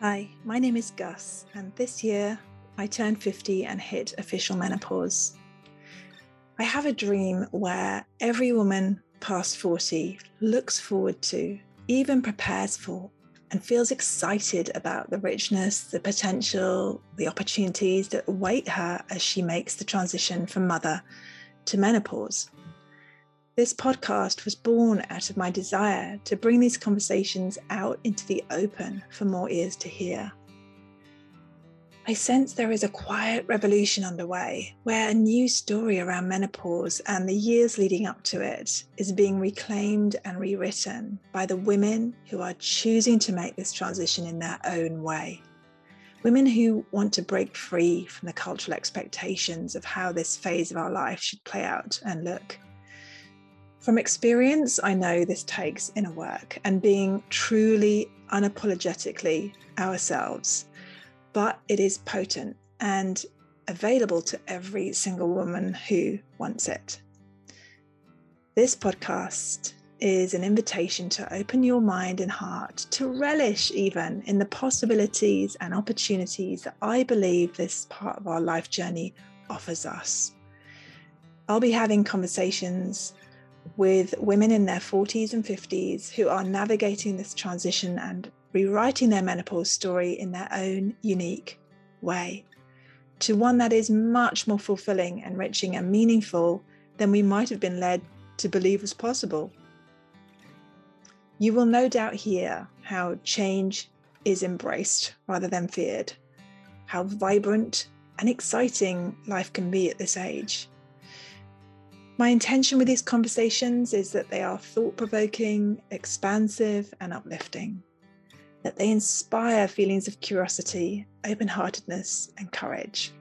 Hi, my name is Gus, and this year I turned 50 and hit official menopause. I have a dream where every woman past 40 looks forward to, even prepares for, and feels excited about the richness, the potential, the opportunities that await her as she makes the transition from mother to menopause. This podcast was born out of my desire to bring these conversations out into the open for more ears to hear. I sense there is a quiet revolution underway where a new story around menopause and the years leading up to it is being reclaimed and rewritten by the women who are choosing to make this transition in their own way. Women who want to break free from the cultural expectations of how this phase of our life should play out and look. From experience, I know this takes inner work and being truly unapologetically ourselves but it is potent and available to every single woman who wants it. This podcast is an invitation to open your mind and heart, to relish even in the possibilities and opportunities that I believe this part of our life journey offers us. I'll be having conversations with women in their 40s and 50s who are navigating this transition and rewriting their menopause story in their own unique way to one that is much more fulfilling, enriching, and meaningful than we might have been led to believe was possible. You will no doubt hear how change is embraced rather than feared, how vibrant and exciting life can be at this age. My intention with these conversations is that they are thought provoking, expansive, and uplifting that they inspire feelings of curiosity, open heartedness, and courage.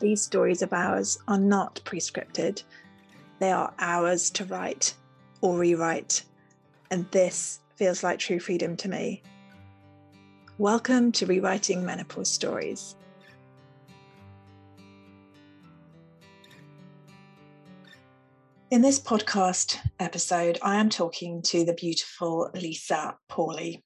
These stories of ours are not prescripted, they are ours to write or rewrite, and this feels like true freedom to me. Welcome to Rewriting Menopause Stories. In this podcast episode, I am talking to the beautiful Lisa Pawley.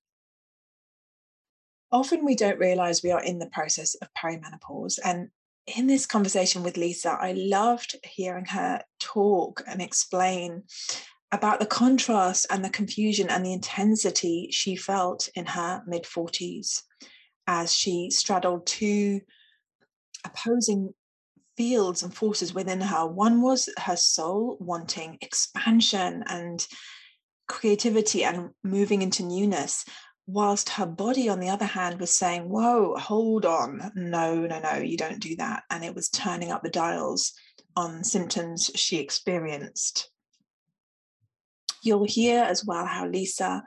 Often we don't realize we are in the process of perimenopause. And in this conversation with Lisa, I loved hearing her talk and explain about the contrast and the confusion and the intensity she felt in her mid 40s as she straddled two opposing fields and forces within her. One was her soul wanting expansion and creativity and moving into newness, whilst her body on the other hand was saying whoa hold on. No no no you don't do that. And it was turning up the dials on symptoms she experienced. You'll hear as well how lisa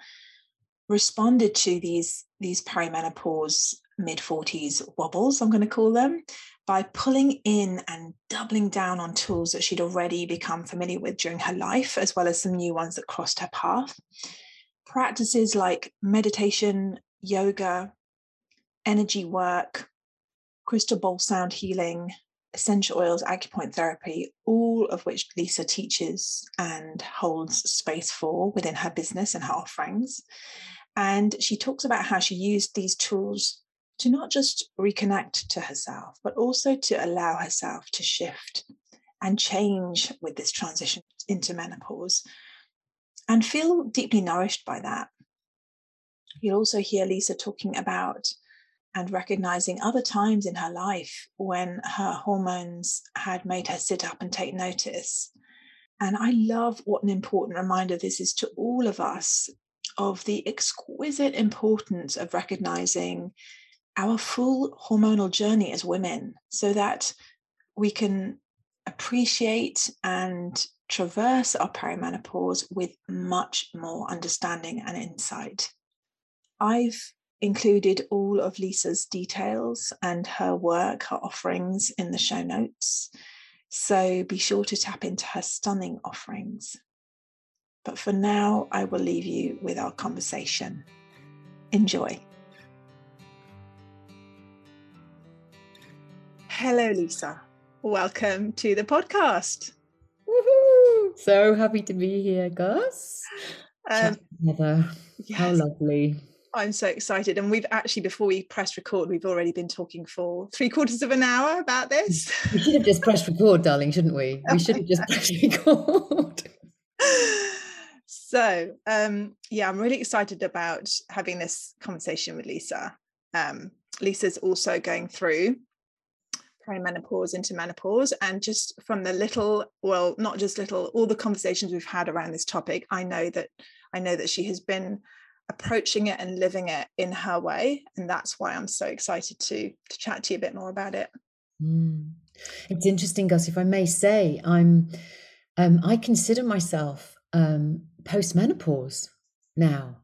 responded to these these perimenopause mid 40s wobbles i'm going to call them by pulling in and doubling down on tools that she'd already become familiar with during her life as well as some new ones that crossed her path practices like meditation, yoga, energy work, crystal bowl sound healing, essential oils, acupoint therapy, all of which Lisa teaches and holds space for within her business and her offerings. And she talks about how she used these tools to not just reconnect to herself, but also to allow herself to shift and change with this transition into menopause and feel deeply nourished by that. You'll also hear Lisa talking about and recognizing other times in her life when her hormones had made her sit up and take notice. And I love what an important reminder this is to all of us of the exquisite importance of recognizing our full hormonal journey as women so that we can appreciate and traverse our perimenopause with much more understanding and insight. I've included all of Lisa's details and her work, her offerings in the show notes. So be sure to tap into her stunning offerings. But for now, I will leave you with our conversation. Enjoy. Hello, Lisa. Welcome to the podcast. So happy to be here, Gus. Um, together. Yes. How lovely. I'm so excited. And we've actually, before we press record, we've already been talking for three quarters of an hour about this. We should have just pressed record, darling, shouldn't we? We should have just pressed record. so, um, yeah, I'm really excited about having this conversation with Lisa. Um, Lisa's also going through perimenopause into menopause and just from the little well not just little all the conversations we've had around this topic i know that i know that she has been approaching it and living it in her way and that's why i'm so excited to to chat to you a bit more about it mm. it's interesting gus if i may say i'm um, i consider myself um, post-menopause now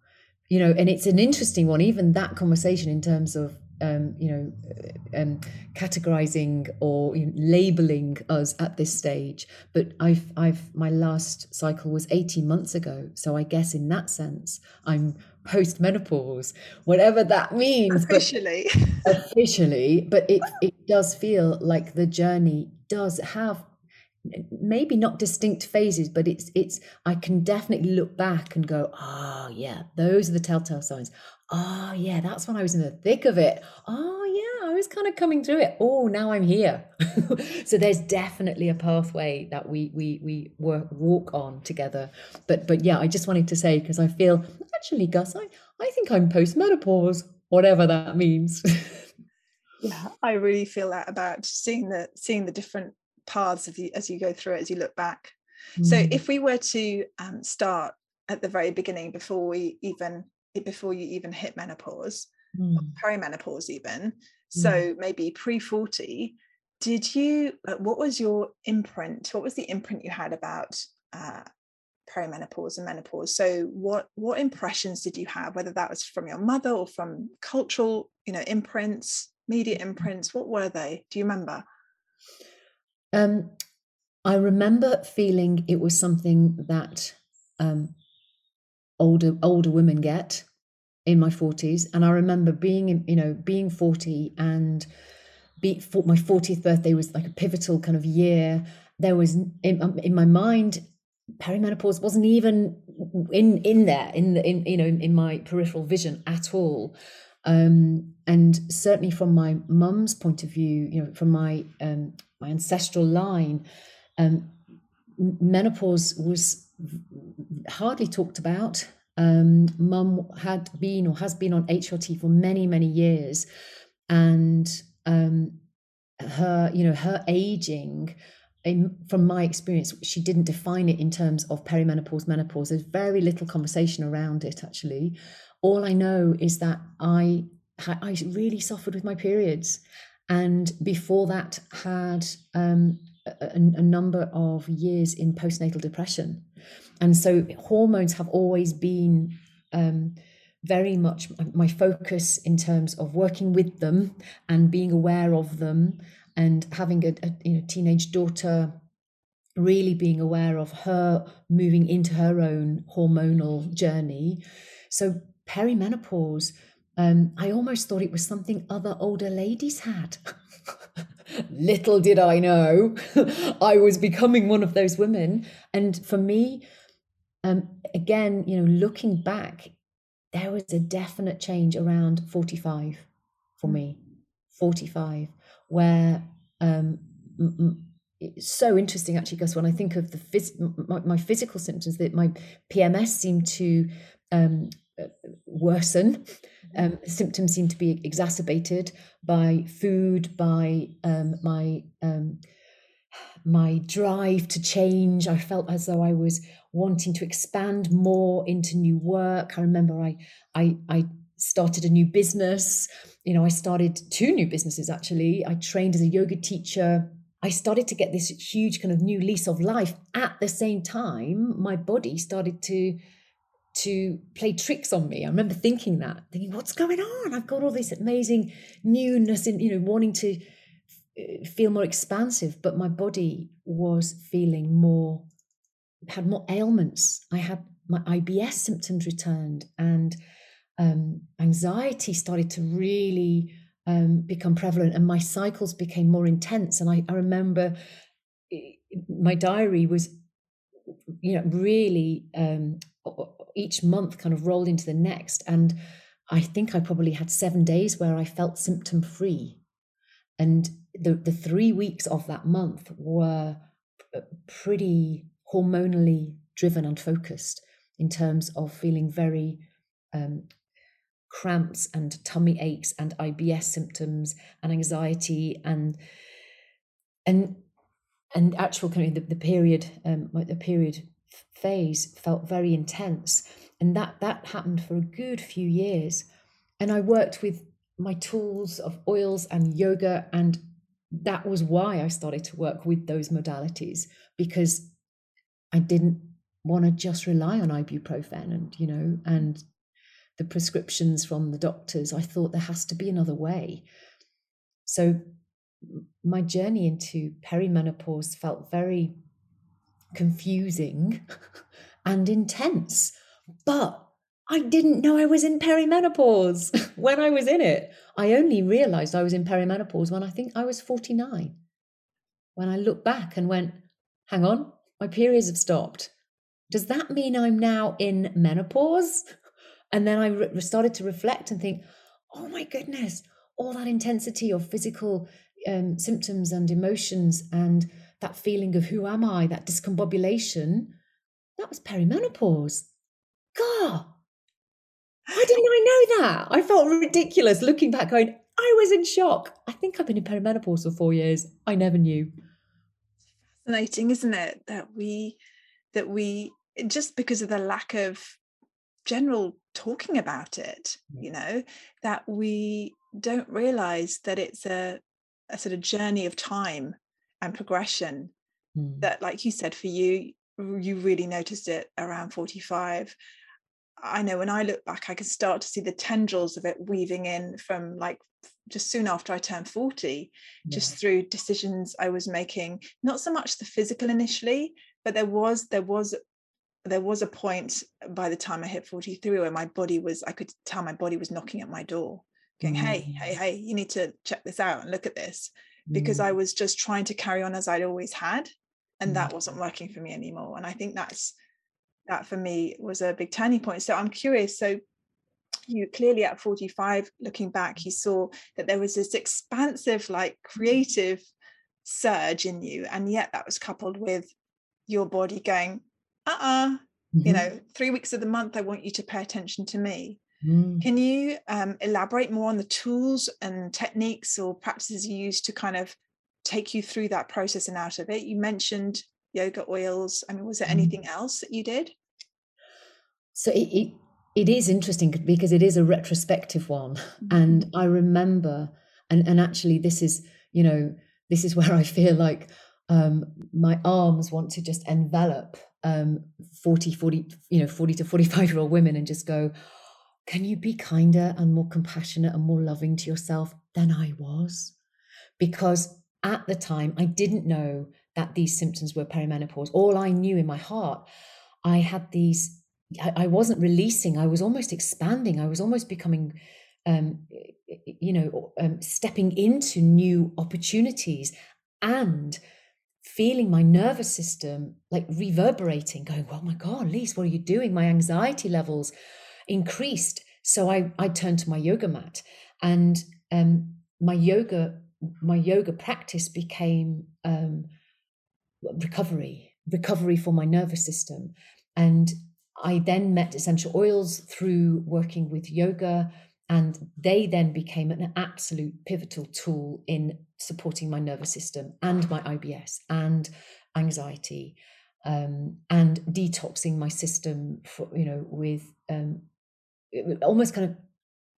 you know and it's an interesting one even that conversation in terms of um, you know, um, categorizing or you know, labeling us at this stage. But I've, I've, my last cycle was 18 months ago. So I guess in that sense, I'm post menopause, whatever that means. Officially. But officially, but it, it does feel like the journey does have maybe not distinct phases but it's it's i can definitely look back and go oh yeah those are the telltale signs oh yeah that's when i was in the thick of it. Oh yeah i was kind of coming through it. Oh now i'm here. So there's definitely a pathway that we we we work walk on together. But but yeah i just wanted to say because i feel actually gus i i think i'm post-menopause whatever that means. Yeah i really feel that about seeing the seeing the different paths as you as you go through it as you look back. Mm. so if we were to um, start at the very beginning before we even before you even hit menopause, mm. perimenopause, even. Mm. So maybe pre 40. Did you, what was your imprint? What was the imprint you had about uh, perimenopause and menopause? So what what impressions did you have, whether that was from your mother or from cultural, you know, imprints, media mm-hmm. imprints? What were they? Do you remember? Um, I remember feeling it was something that um, older older women get in my 40s and i remember being in you know being 40 and be for my 40th birthday was like a pivotal kind of year. There was in, um, in my mind perimenopause wasn't even in in there in the in you know in, in my peripheral vision at all. Um, and certainly from my mum's point of view you know from my um, my ancestral line um, menopause was hardly talked about. Um, Mum had been or has been on HRT for many, many years, and um, her, you know, her aging. In, from my experience, she didn't define it in terms of perimenopause, menopause. There's very little conversation around it. Actually, all I know is that I I really suffered with my periods, and before that had um, a, a number of years in postnatal depression. And so hormones have always been um, very much my focus in terms of working with them and being aware of them and having a, a you know teenage daughter really being aware of her moving into her own hormonal journey so perimenopause um, i almost thought it was something other older ladies had Little did I know I was becoming one of those women. And for me, um, again, you know, looking back, there was a definite change around 45 for me, 45, where um, it's so interesting actually, because when I think of the phys- my, my, physical symptoms, that my PMS seemed to um, uh, worsen. Um, symptoms seem to be exacerbated by food, by um, my um, my drive to change. I felt as though I was wanting to expand more into new work. I remember I I I started a new business. You know, I started two new businesses actually. I trained as a yoga teacher. I started to get this huge kind of new lease of life. At the same time, my body started to to play tricks on me. I remember thinking that, thinking, what's going on? I've got all this amazing newness and, you know, wanting to uh, feel more expansive, but my body was feeling more, had more ailments. I had my IBS symptoms returned and um, anxiety started to really um, become prevalent and my cycles became more intense. And I, I remember eh, my diary was, you know, really um, each month kind of rolled into the next and I think I probably had seven days where I felt symptom free. And the, the three weeks of that month were pretty hormonally driven and focused in terms of feeling very um, cramps and tummy aches and IBS symptoms and anxiety and and and actual kind of the, the period um the period phase felt very intense and that that happened for a good few years. And I worked with my tools of oils and yoga and that was why I started to work with those modalities because I didn't want to just rely on ibuprofen and you know and the prescriptions from the doctors. I thought there has to be another way. So my journey into perimenopause felt very confusing and intense. But i didn't know i was in perimenopause. When i was in it i only realized i was in perimenopause when i think i was 49 when i looked back and went hang on my periods have stopped. Does that mean I'm now in menopause? And then I re- started to reflect and think, oh my goodness, all that intensity of physical um, symptoms and emotions and that feeling of who am I, that discombobulation, that was perimenopause. God, why didn't I know that? I felt ridiculous looking back, going, I was in shock. I think I've been in perimenopause for four years. I never knew. Fascinating, isn't it? That we that we just because of the lack of general talking about it you know that we don't realize that it's a, a sort of journey of time and progression mm. that like you said for you you really noticed it around 45 i know when i look back i can start to see the tendrils of it weaving in from like just soon after i turned 40 yeah. just through decisions i was making not so much the physical initially but there was there was there was a point by the time I hit 43 where my body was, I could tell my body was knocking at my door, going, mm. hey, hey, hey, you need to check this out and look at this. Because mm. I was just trying to carry on as I'd always had. And mm. that wasn't working for me anymore. And I think that's that for me was a big turning point. So I'm curious. So you clearly at 45, looking back, you saw that there was this expansive, like creative surge in you. And yet that was coupled with your body going, uh-uh mm-hmm. you know three weeks of the month i want you to pay attention to me mm. can you um, elaborate more on the tools and techniques or practices you use to kind of take you through that process and out of it you mentioned yoga oils i mean was there mm. anything else that you did so it, it, it is interesting because it is a retrospective one mm-hmm. and i remember and and actually this is you know this is where i feel like um, my arms want to just envelop um, 40, 40, you know, 40 to 45 year old women and just go, can you be kinder and more compassionate and more loving to yourself than I was? Because at the time, I didn't know that these symptoms were perimenopause. All I knew in my heart, I had these, I, wasn't releasing, I was almost expanding, I was almost becoming, um, you know, um, stepping into new opportunities and feeling my nervous system like reverberating, going, oh my God, Lise, what are you doing? My anxiety levels increased. So I, I turned to my yoga mat and um, my yoga, my yoga practice became um, recovery, recovery for my nervous system. And I then met essential oils through working with yoga and they then became an absolute pivotal tool in supporting my nervous system and my IBS and anxiety um, and detoxing my system for, you know, with um, almost kind of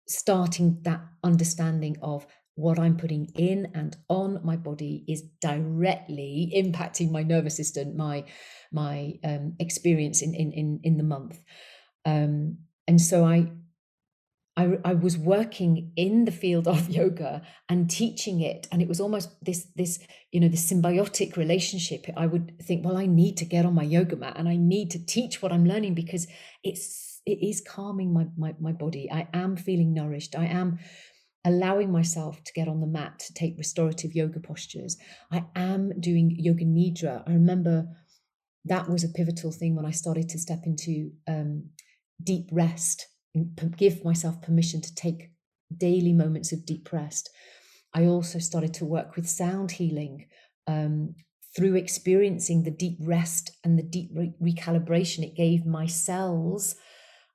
starting that understanding of what I'm putting in and on my body is directly impacting my nervous system, my my um, experience in in in in the month. Um, and so I I, I was working in the field of yoga and teaching it and it was almost this this you know this symbiotic relationship i would think well i need to get on my yoga mat and i need to teach what i'm learning because it's it is calming my my, my body i am feeling nourished i am allowing myself to get on the mat to take restorative yoga postures i am doing yoga nidra i remember that was a pivotal thing when i started to step into um, deep rest and give myself permission to take daily moments of deep rest. I also started to work with sound healing um, through experiencing the deep rest and the deep re- recalibration it gave my cells.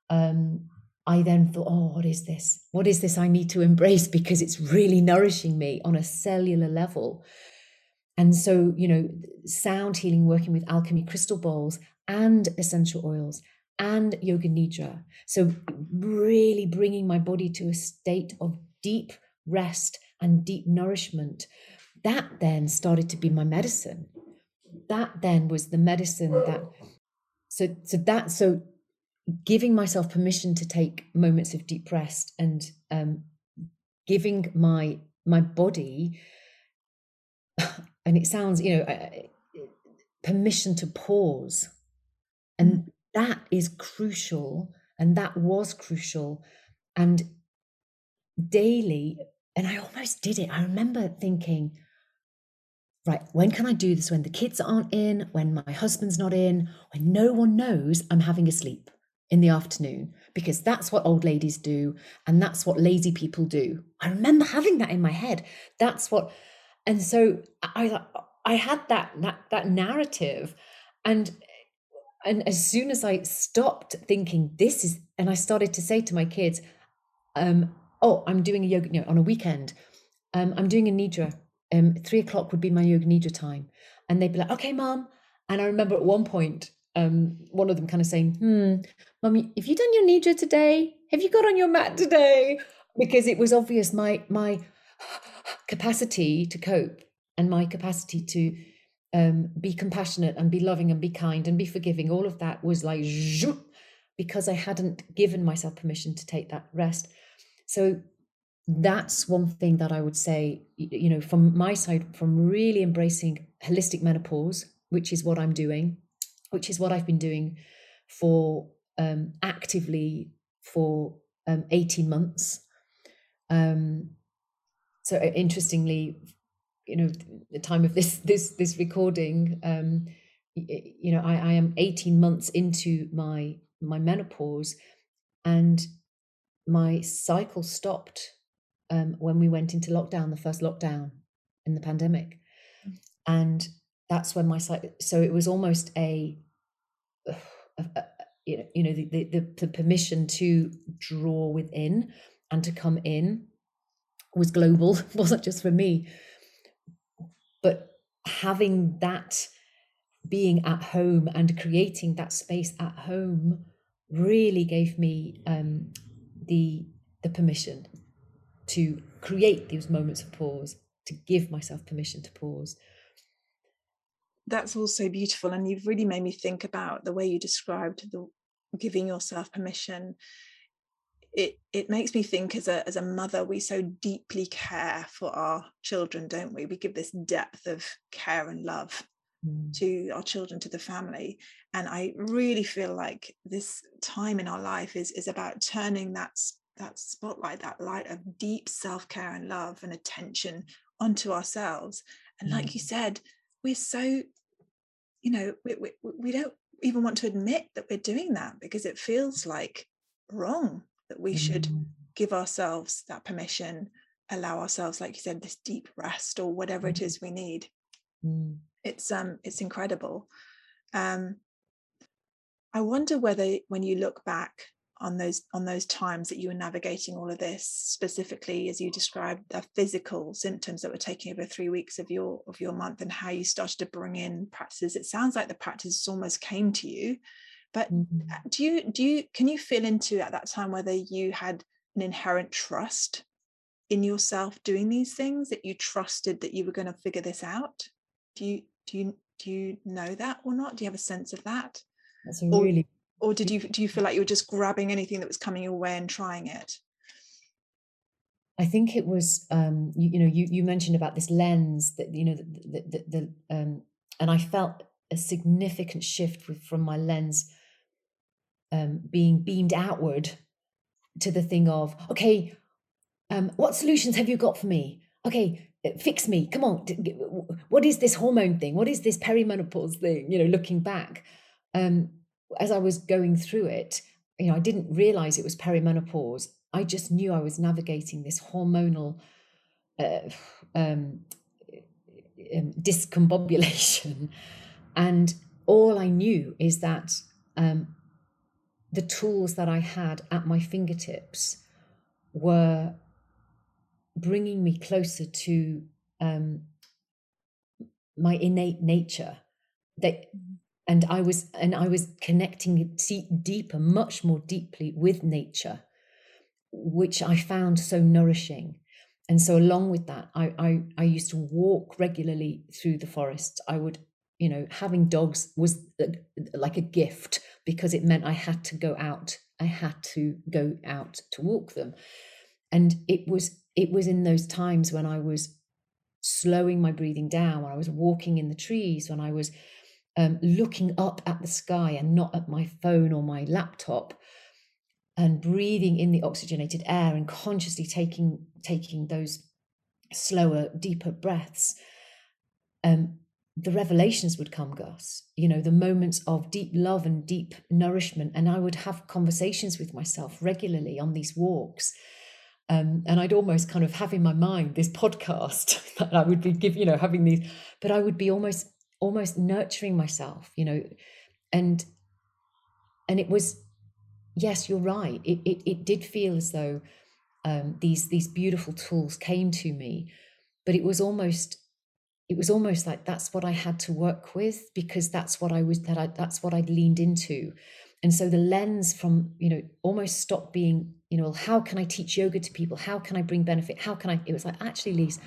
Um, I then thought, oh, what is this? What is this I need to embrace because it's really nourishing me on a cellular level. And so, you know, sound healing, working with alchemy crystal bowls and essential oils and yoga nidra. So, really bringing my body to a state of deep rest and deep nourishment. That then started to be my medicine. That then was the medicine that, so, so that, so giving myself permission to take moments of deep rest and um, giving my my body and it sounds you know permission to pause. And mm. that is crucial and that was crucial. And daily and i almost did it. I remember thinking right when can i do this? When the kids aren't in when my husband's not in when no one knows i'm having a sleep in the afternoon because that's what old ladies do and that's what lazy people do. I remember having that in my head. That's what and so I I had that that that narrative and and as soon as I stopped thinking this is and I started to say to my kids um oh I'm doing a yoga you know, on a weekend um I'm doing a nidra um three o'clock would be my yoga nidra time and they'd be like okay mom and I remember at one point um, one of them kind of saying, "Hmm, mummy, have you done your nidra today? Have you got on your mat today?" Because it was obvious my my capacity to cope and my capacity to um, be compassionate and be loving and be kind and be forgiving. All of that was like because I hadn't given myself permission to take that rest. So that's one thing that I would say, you know, from my side, from really embracing holistic menopause, which is what I'm doing which is what I've been doing for um, actively for um, 18 months. Um, so uh, interestingly, you know, the time of this this this recording, um, you know, I, I am 18 months into my my menopause, and my cycle stopped um, when we went into lockdown, the first lockdown in the pandemic, mm. and that's when my cycle. So it was almost a you know the, the, the permission to draw within and to come in was global wasn't just for me but having that being at home and creating that space at home really gave me um, the the permission to create these moments of pause to give myself permission to pause that's also beautiful and you've really made me think about the way you described the giving yourself permission it it makes me think as a as a mother we so deeply care for our children don't we we give this depth of care and love mm. to our children to the family and i really feel like this time in our life is is about turning that that spotlight that light of deep self-care and love and attention onto ourselves and like you mm. said we're so you know we, we, we don't even want to admit that we're doing that because it feels like wrong that we should mm. give ourselves that permission allow ourselves like you said this deep rest or whatever mm. it is we need mm. it's um it's incredible um i wonder whether when you look back on those on those times that you were navigating all of this specifically as you described the physical symptoms that were taking over three weeks of your of your month and how you started to bring in practices? It sounds like the practices almost came to you but mm-hmm. Uh, do you do you can you feel into at that time whether you had an inherent trust in yourself doing these things that you trusted that you were going to figure this out? Do you do you do you know that or not? Do you have a sense of that? That's a really or did you do you feel like you were just grabbing anything that was coming your way and trying it? I think it was um, you, you, know you you mentioned about this lens that you know the the, the, the um, and I felt a significant shift with, from my lens um, being beamed outward to the thing of okay um, what solutions have you got for me? Okay uh, fix me. Come on what is this hormone thing? What is this perimenopause thing? You know looking back. Um, as I was going through it, you know, I didn't realize it was perimenopause. I just knew I was navigating this hormonal uh, um, um, discombobulation. And all I knew is that um, the tools that I had at my fingertips were bringing me closer to um, my innate nature that mm-hmm. And i was and i was connecting deeper much more deeply with nature which i found so nourishing. And so along with that I, I i used to walk regularly through the forest. I would you know having dogs was like a gift because it meant i had to go out i had to go out to walk them. And it was it was in those times when i was slowing my breathing down when i was walking in the trees when i was um, looking up at the sky and not at my phone or my laptop and breathing in the oxygenated air and consciously taking taking those slower deeper breaths um, the revelations would come gus. You know the moments of deep love and deep nourishment. And i would have conversations with myself regularly on these walks. Um, and I'd almost kind of have in my mind this podcast that I would be give, you know, having these, but I would be almost almost nurturing myself, you know, and and it was, yes, you're right. It it, it did feel as though um, these these beautiful tools came to me, but it was almost it was almost like that's what I had to work with because that's what I was that I that's what I'd leaned into. And so the lens from you know almost stopped being you know how can i teach yoga to people? How can i bring benefit? How can i it was like actually lise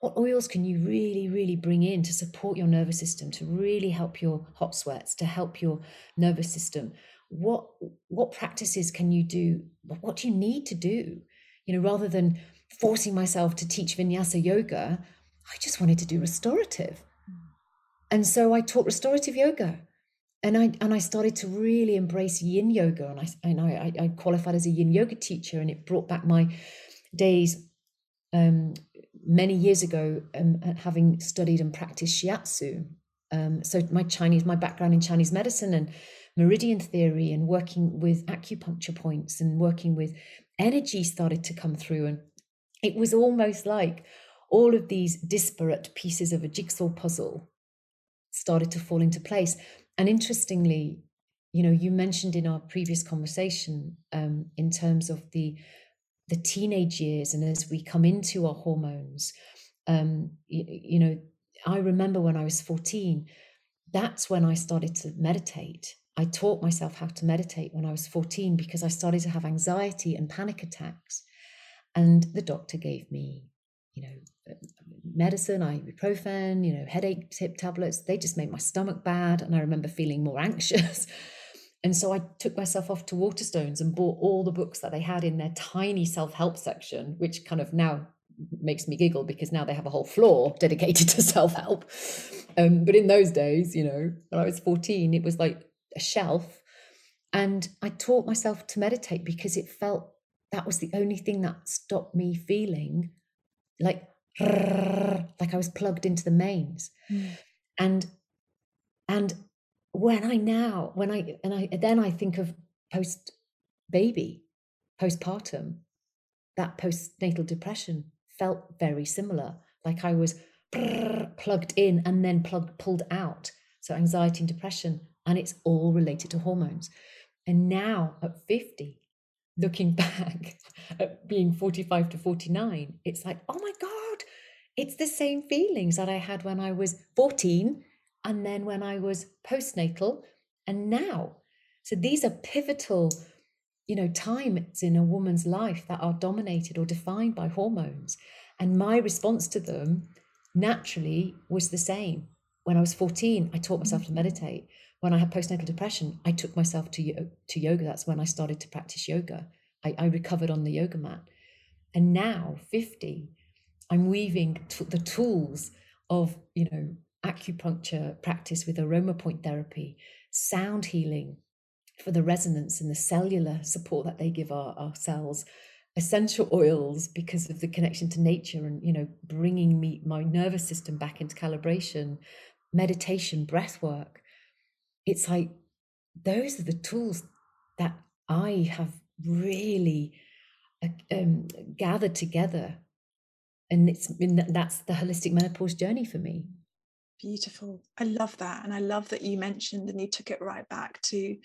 what oils can you really really bring in to support your nervous system to really help your hot sweats to help your nervous system? What what practices can you do? What do you need to do? You know rather than forcing myself to teach vinyasa yoga i just wanted to do restorative. Mm. and so i taught restorative yoga and I and I started to really embrace Yin yoga, and I and I, I qualified as a Yin yoga teacher, and it brought back my days um, many years ago, um, having studied and practiced shiatsu. Um, so my Chinese, my background in Chinese medicine and meridian theory, and working with acupuncture points and working with energy started to come through, and it was almost like all of these disparate pieces of a jigsaw puzzle started to fall into place and interestingly, you know, you mentioned in our previous conversation um, in terms of the the teenage years, and as we come into our hormones, um, you, you know, I remember when I was fourteen. That's when I started to meditate. I taught myself how to meditate when I was 14 because I started to have anxiety and panic attacks. And the doctor gave me, you know, medicine, ibuprofen, you know, headache tip tablets. They just made my stomach bad. And I remember feeling more anxious. And so I took myself off to Waterstones and bought all the books that they had in their tiny self help section, which kind of now makes me giggle because now they have a whole floor dedicated to self help. Um, but in those days, you know, when I was 14, it was like a shelf. And I taught myself to meditate because it felt that was the only thing that stopped me feeling like like I was plugged into the mains. Mm. And and when I now, when I and I then I think of post baby, postpartum, that postnatal depression felt very similar. Like I was plugged in and then plugged pulled out. So anxiety and depression, and it's all related to hormones. And now at 50, looking back at being 45 to 49, it's like, oh my God, it's the same feelings that I had when I was 14 and then when I was postnatal and now. So these are pivotal, you know, times in a woman's life that are dominated or defined by hormones. And my response to them naturally was the same. When I was 14, I taught myself to mm-hmm. meditate. When I had postnatal depression, I took myself to, to yoga. That's when I started to practice yoga. I, I recovered on the yoga mat. And now, 50, I'm weaving t- the tools of, you know, acupuncture practice with aroma point therapy, sound healing for the resonance and the cellular support that they give our, our cells, essential oils because of the connection to nature and, you know, bringing me my nervous system back into calibration, meditation, breath work. It's like those are the tools that I have really uh, um, gathered together. And it's that's the holistic menopause journey for me. Beautiful. I love that. And I love that you mentioned and you took it right back to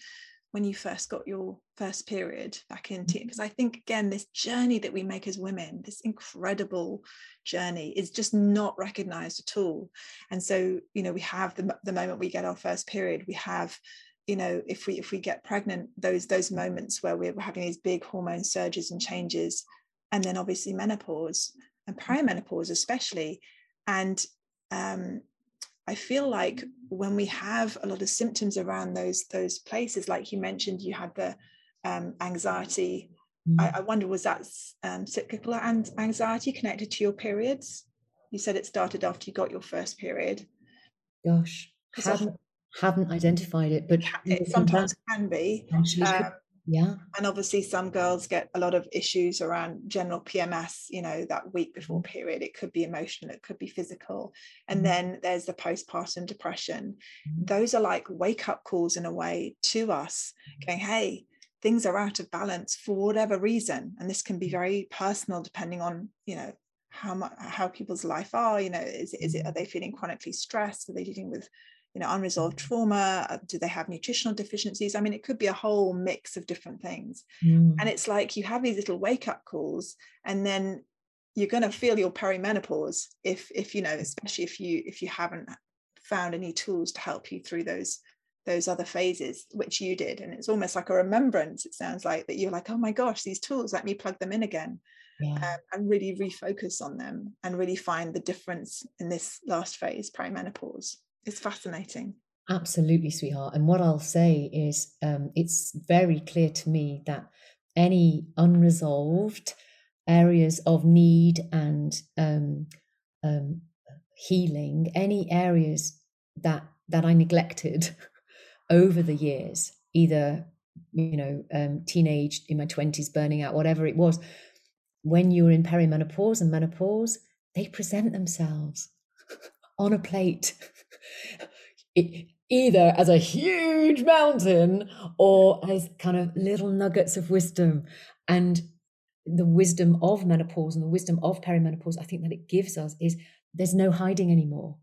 when you first got your first period back into because I think again this journey that we make as women this incredible journey is just not recognized at all and so you know we have the, the moment we get our first period we have you know if we if we get pregnant those those moments where we're having these big hormone surges and changes and then obviously menopause and perimenopause especially and um, I feel like when we have a lot of symptoms around those those places, like you mentioned, you had the um, anxiety. Mm. I, I, wonder was that um, cyclical anxiety connected to your periods? You said it started after you got your first period. Gosh, haven't haven't identified it, but it sometimes can be. Um, yeah. And obviously, some girls get a lot of issues around general PMS, you know, that week before mm. period. It could be emotional, it could be physical. And mm. then there's the postpartum depression. Mm. Those are like wake up calls in a way to us, going, hey, things are out of balance for whatever reason. And this can be very personal depending on, you know, how much how people's life are you know is, is it are they feeling chronically stressed are they dealing with you know unresolved mm. trauma uh, do they have nutritional deficiencies i mean it could be a whole mix of different things mm. and it's like you have these little wake up calls and then you're going to feel your perimenopause if if you know especially if you if you haven't found any tools to help you through those those other phases which you did and it's almost like a remembrance it sounds like that you're like oh my gosh these tools let me plug them in again yeah. um, and really refocus on them and really find the difference in this last phase perimenopause it's fascinating. Absolutely, sweetheart. And what I'll say is um, it's very clear to me that any unresolved areas of need and um, um, healing, any areas that that I neglected over the years, either you know, um, teenage, in my twenties, burning out, whatever it was, when you're in perimenopause and menopause, they present themselves on a plate it, either as a huge mountain or as kind of little nuggets of wisdom. And the wisdom of menopause and the wisdom of perimenopause i think that it gives us is there's no hiding anymore.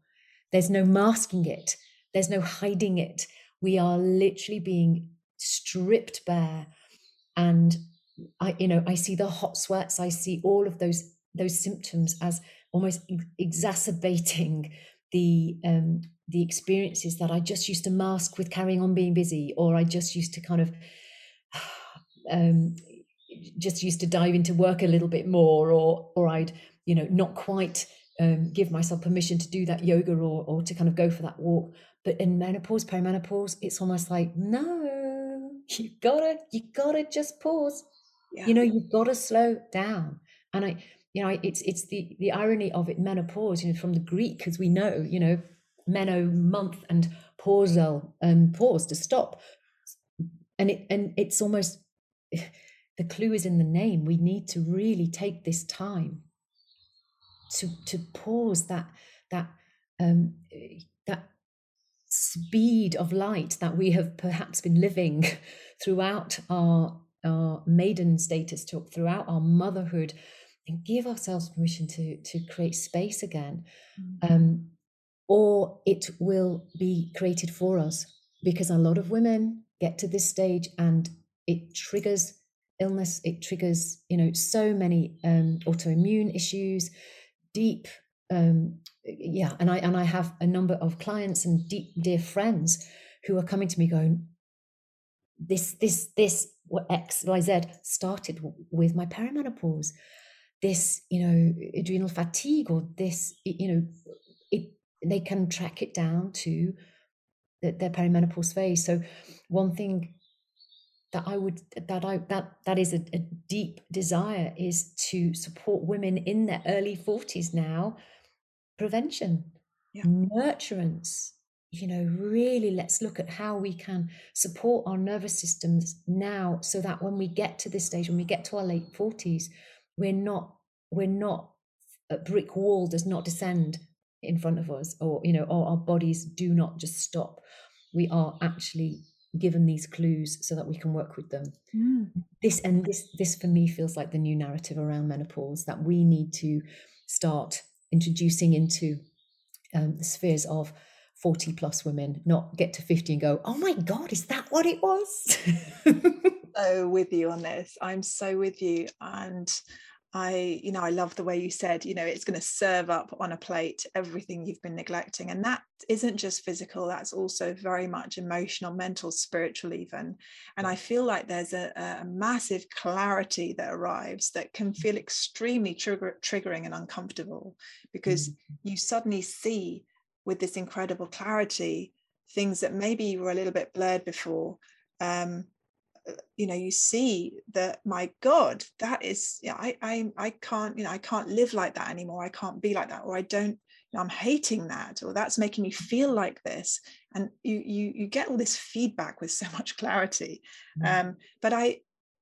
There's no masking it. There's no hiding it. We are literally being stripped bare. And i you know i see the hot sweats. I see all of those those symptoms as almost exacerbating the um, the experiences that I just used to mask with carrying on being busy, or I just used to kind of um, just used to dive into work a little bit more, or or I'd you know not quite um, give myself permission to do that yoga or or to kind of go for that walk. But in menopause, perimenopause, it's almost like no, you gotta you gotta just pause. Yeah. You know, you've got to slow down. And I you know it's it's the the irony of it menopause you know from the greek as we know you know meno month and pauzel and pause to stop. And it and it's almost the clue is in the name. We need to really take this time to to pause that that um that speed of light that we have perhaps been living throughout our our maiden status throughout our motherhood and give ourselves permission to to create space again mm-hmm. um, or it will be created for us because a lot of women get to this stage and it triggers illness it triggers you know so many um, autoimmune issues deep um, yeah and i and i have a number of clients and deep dear friends who are coming to me going this this this what x y z started with my perimenopause this you know adrenal fatigue or this you know it they can track it down to the, their perimenopause phase so one thing that i would that i that that is a, a deep desire is to support women in their early 40s now prevention yeah. nurturance you know really let's look at how we can support our nervous systems now so that when we get to this stage when we get to our late 40s we're not we're not a brick wall does not descend in front of us or you know or our bodies do not just stop. We are actually given these clues so that we can work with them. Mm. this and this this for me feels like the new narrative around menopause that we need to start introducing into um, the spheres of 40 plus women not get to 50 and go oh my god is that what it was? So with you on this. I'm so with you and I, you know, I love the way you said, you know, it's going to serve up on a plate everything you've been neglecting. And that isn't just physical, that's also very much emotional, mental, spiritual, even. And I feel like there's a, a massive clarity that arrives that can feel extremely trigger, triggering and uncomfortable because mm-hmm. you suddenly see with this incredible clarity things that maybe were a little bit blurred before. Um, you know you see that my god that is yeah I, I i can't you know i can't live like that anymore. I can't be like that or i don't you know, i'm hating that or that's making me feel like this. And you you you get all this feedback with so much clarity. Mm. um but i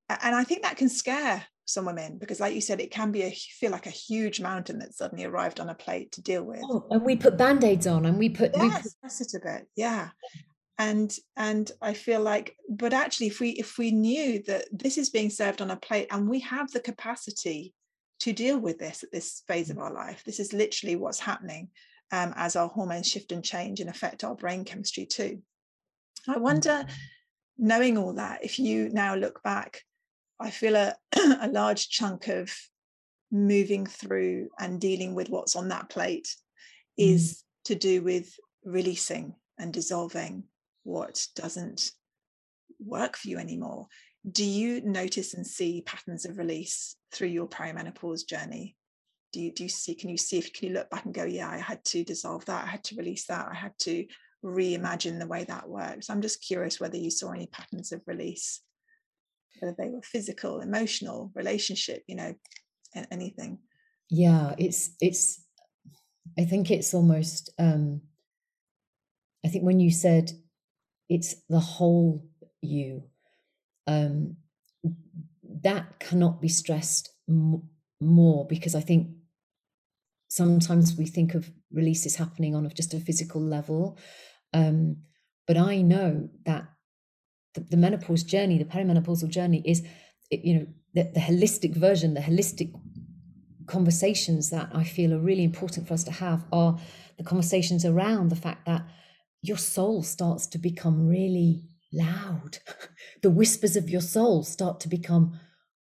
and i think that can scare some women because like you said it can be a feel like a huge mountain that suddenly arrived on a plate to deal with. Oh, and we put band-aids on and we put, yes, we put... it a bit yeah and and i feel like but actually if we if we knew that this is being served on a plate and we have the capacity to deal with this at this phase of our life this is literally what's happening um, as our hormones shift and change and affect our brain chemistry too. I wonder knowing all that if you now look back i feel a, a large chunk of moving through and dealing with what's on that plate is mm. to do with releasing and dissolving what doesn't work for you anymore. Do you notice and see patterns of release through your perimenopause journey? Do you, do you see, can you see if can you look back and go, yeah, I had to dissolve that, I had to release that, I had to reimagine the way that works. I'm just curious whether you saw any patterns of release, whether they were physical, emotional, relationship, you know, anything. Yeah, it's it's I think it's almost um I think when you said it's the whole you. Um, that cannot be stressed m- more because i think sometimes we think of releases happening on just a physical level um, but i know that the, the, menopause journey the perimenopausal journey is you know the, the holistic version the holistic conversations that i feel are really important for us to have are the conversations around the fact that your soul starts to become really loud. the whispers of your soul start to become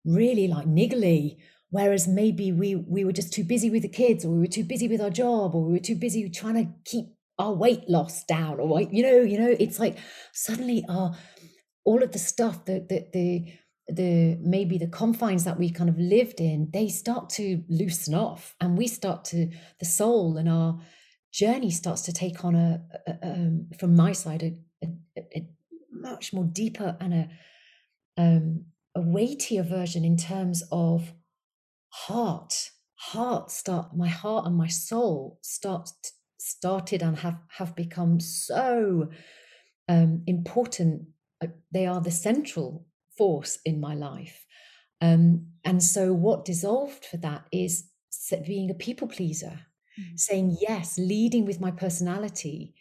really like niggly. Whereas maybe we we were just too busy with the kids, or we were too busy with our job, or we were too busy trying to keep our weight loss down, or you know, you know, it's like suddenly our all of the stuff that the, the the maybe the confines that we kind of lived in, they start to loosen off, and we start to the soul and our journey starts to take on a, a um, from my side a, a, a, much more deeper and a um, a weightier version in terms of heart. Heart start my heart and my soul start started and have have become so um, important. Uh, they are the central force in my life. Um, and so what dissolved for that is being a people pleaser mm. saying yes, leading with my personality,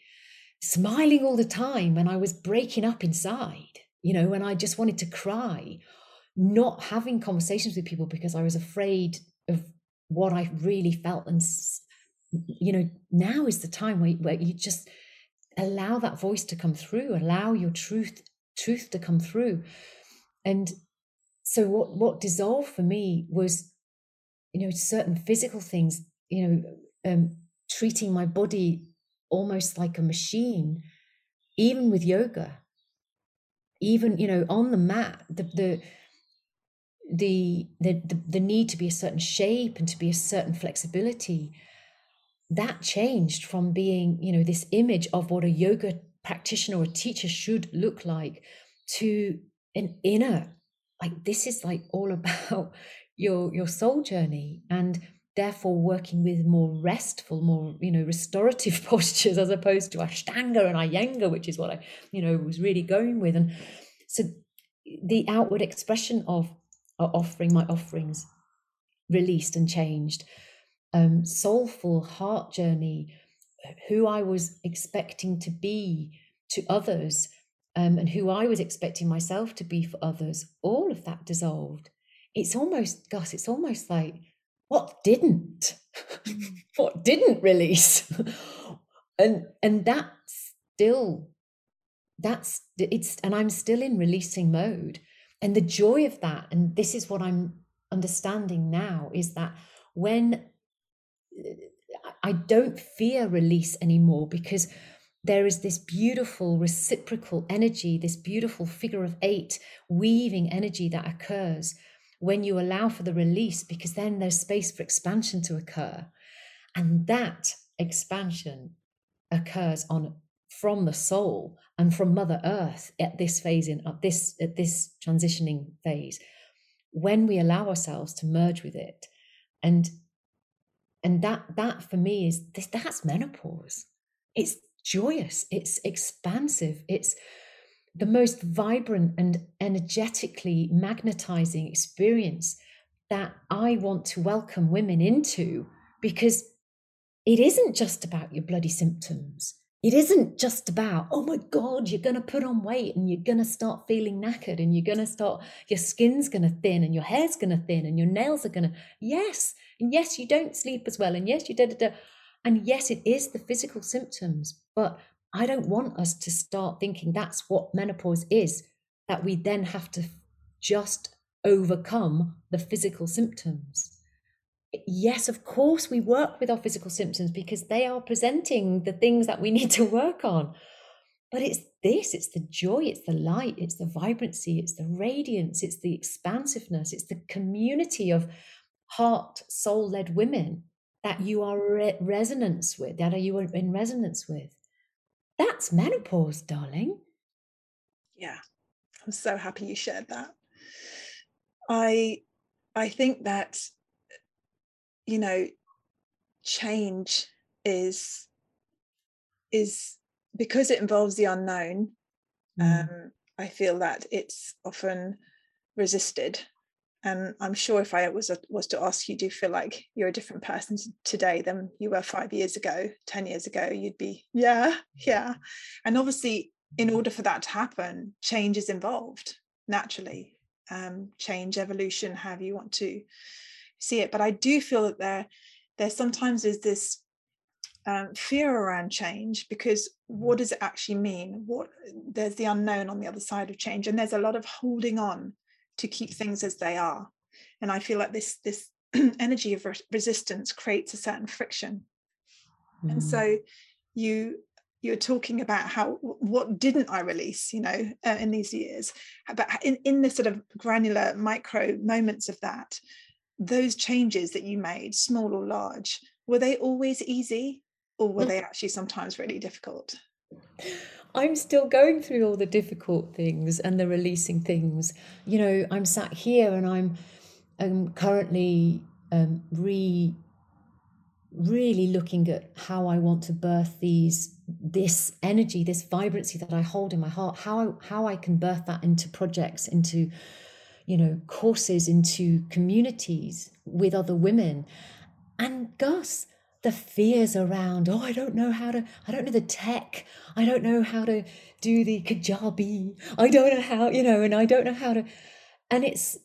smiling all the time when I was breaking up inside, you know, when I just wanted to cry, not having conversations with people because I was afraid of what I really felt. And, you know, now is the time where, where you just allow that voice to come through, allow your truth truth to come through. And so what what dissolved for me was you know certain physical things you know um, treating my body almost like a machine, even with yoga, even you know on the mat, the the the the, the need to be a certain shape and to be a certain flexibility that changed from being you know this image of what a yoga practitioner or teacher should look like to an inner like this is like all about your your soul journey. And therefore working with more restful more you know restorative postures as opposed to ashtanga and iyengar which is what i you know was really going with and so the outward expression of offering my offerings released and changed um soulful heart journey who i was expecting to be to others um, and who I was expecting myself to be for others, all of that dissolved. It's almost, Gus, it's almost like what didn't? Mm. what didn't release? and and that's still that's it's and I'm still in releasing mode. And the joy of that, and this is what I'm understanding now, is that when I don't fear release anymore because there is this beautiful reciprocal energy, this beautiful figure of eight weaving energy that occurs when you allow for the release, because then there's space for expansion to occur. And that expansion occurs on from the soul and from mother earth at this phase in at this at this transitioning phase when we allow ourselves to merge with it. And and that that for me is this that's menopause. It's joyous. It's expansive. It's the mm-hmm. most vibrant and energetically magnetizing experience that i want to welcome women into because it isn't just about your bloody symptoms it isn't just about, oh my God, you're going to put on weight and you're going to start feeling knackered and you're going to start, your skin's going to thin and your hair's going to thin and your nails are going to, yes. And yes, you don't sleep as well. And yes, you da da da. And yes, it is the physical symptoms. But I don't want us to start thinking that's what menopause is, that we then have to just overcome the physical symptoms yes, of course, we work with our physical symptoms because they are presenting the things that we need to work on. But it's this it's the joy, it's the light, it's the vibrancy, it's the radiance, it's the expansiveness, it's the community of heart, soul led women that you are re- resonance with, that are you in resonance with. That's menopause, darling. Yeah, I'm so happy you shared that. I I think that you know change is is because it involves the unknown mm. um, i feel that it's often resisted and i'm sure if i was was to ask you do you feel like you're a different person today than you were five years ago 10 years ago you'd be yeah yeah and obviously in order for that to happen change is involved naturally um, change evolution however you want to see it. But I do feel that there, there sometimes is this um, fear around change because what does it actually mean? What there's the unknown on the other side of change, and there's a lot of holding on to keep things as they are. And I feel like this this energy of re- resistance creates a certain friction. Mm. And so you you're talking about how what didn't i release you know uh, in these years but in, in the sort of granular micro moments of that those changes that you made, small or large, were they always easy or were mm. they actually sometimes really difficult? I'm still going through all the difficult things and the releasing things. You know, I'm sat here and I'm um, currently um, re really looking at how I want to birth these this energy, this vibrancy that I hold in my heart, how I, how I can birth that into projects, into you know, courses into communities with other women. And Gus, the fears around, oh, I don't know how to, I don't know the tech, I don't know how to do the Kajabi, I don't know how, you know, and I don't know how to, and it's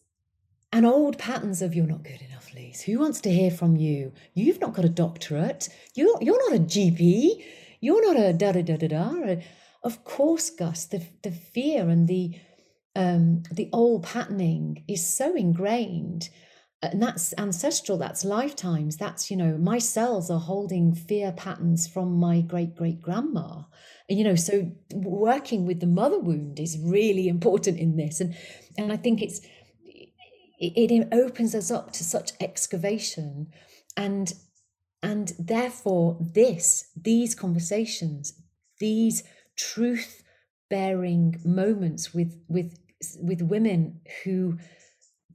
an old patterns of you're not good enough, Lise. Who wants to hear from you? You've not got a doctorate. You're you're not a GP. You're not a da da da da da. Of course, Gus, the the fear and the um, the old patterning is so ingrained Uh, and that's ancestral that's lifetimes that's you know my cells are holding fear patterns from my great great grandma. And you know so working with the mother wound is really important in this. And and i think it's it, it opens us up to such excavation. And and therefore this these conversations these truth bearing moments with with with women who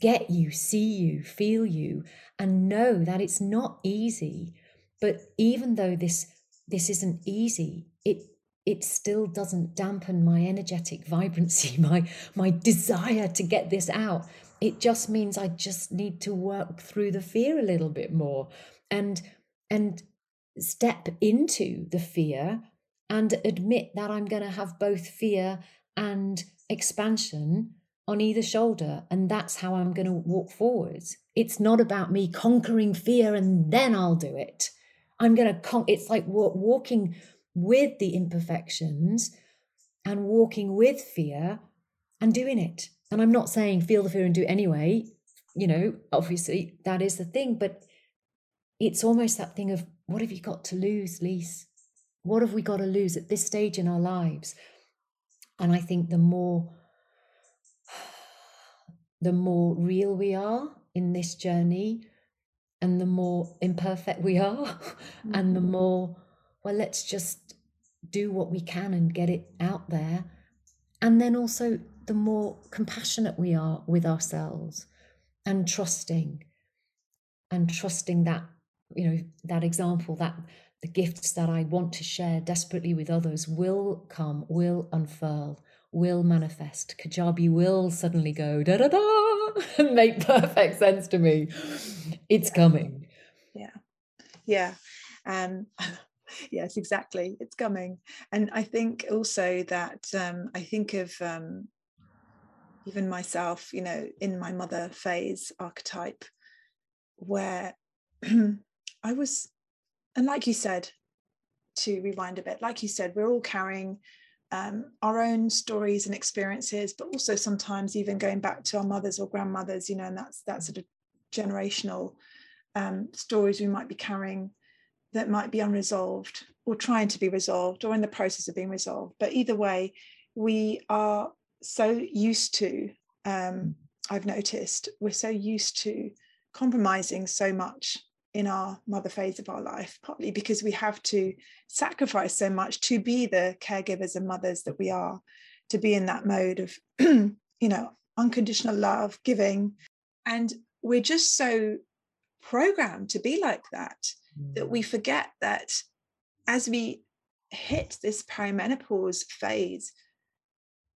get you see you feel you and know that it's not easy. But even though this this isn't easy it it still doesn't dampen my energetic vibrancy my my desire to get this out. It just means i just need to work through the fear a little bit more and and step into the fear and admit that I'm going to have both fear and expansion on either shoulder. And that's how I'm going to walk forwards. It's not about me conquering fear and then I'll do it. I'm going to con- it's like walking with the imperfections and walking with fear and doing it. And I'm not saying feel the fear and do anyway. You know, obviously that is the thing, but it's almost that thing of what have you got to lose, Lise? What have we got to lose at this stage in our lives? And I think the more the more real we are in this journey and the more imperfect we are mm-hmm. and the mm-hmm. more well let's just do what we can and get it out there and then also the more compassionate we are with ourselves and trusting and trusting that you know that example that the gifts that i want to share desperately with others will come will unfurl will manifest. Kajabi will suddenly go da da da and make perfect sense to me. It's coming. Yeah. Yeah. Um yes exactly. It's coming. And i think also that um i think of um even myself you know in my mother phase archetype where I was, and like you said, to rewind a bit, like you said, we're all carrying um, our own stories and experiences, but also sometimes even going back to our mothers or grandmothers, you know, and that's that sort of generational um, stories we might be carrying that might be unresolved or trying to be resolved or in the process of being resolved. But either way, we are so used to, um, I've noticed, we're so used to compromising so much in our mother phase of our life, partly because we have to sacrifice so much to be the caregivers and mothers that we are, to be in that mode of, you know, unconditional love, giving. And we're just so programmed to be like that, that we mm. forget that as we hit this perimenopause phase,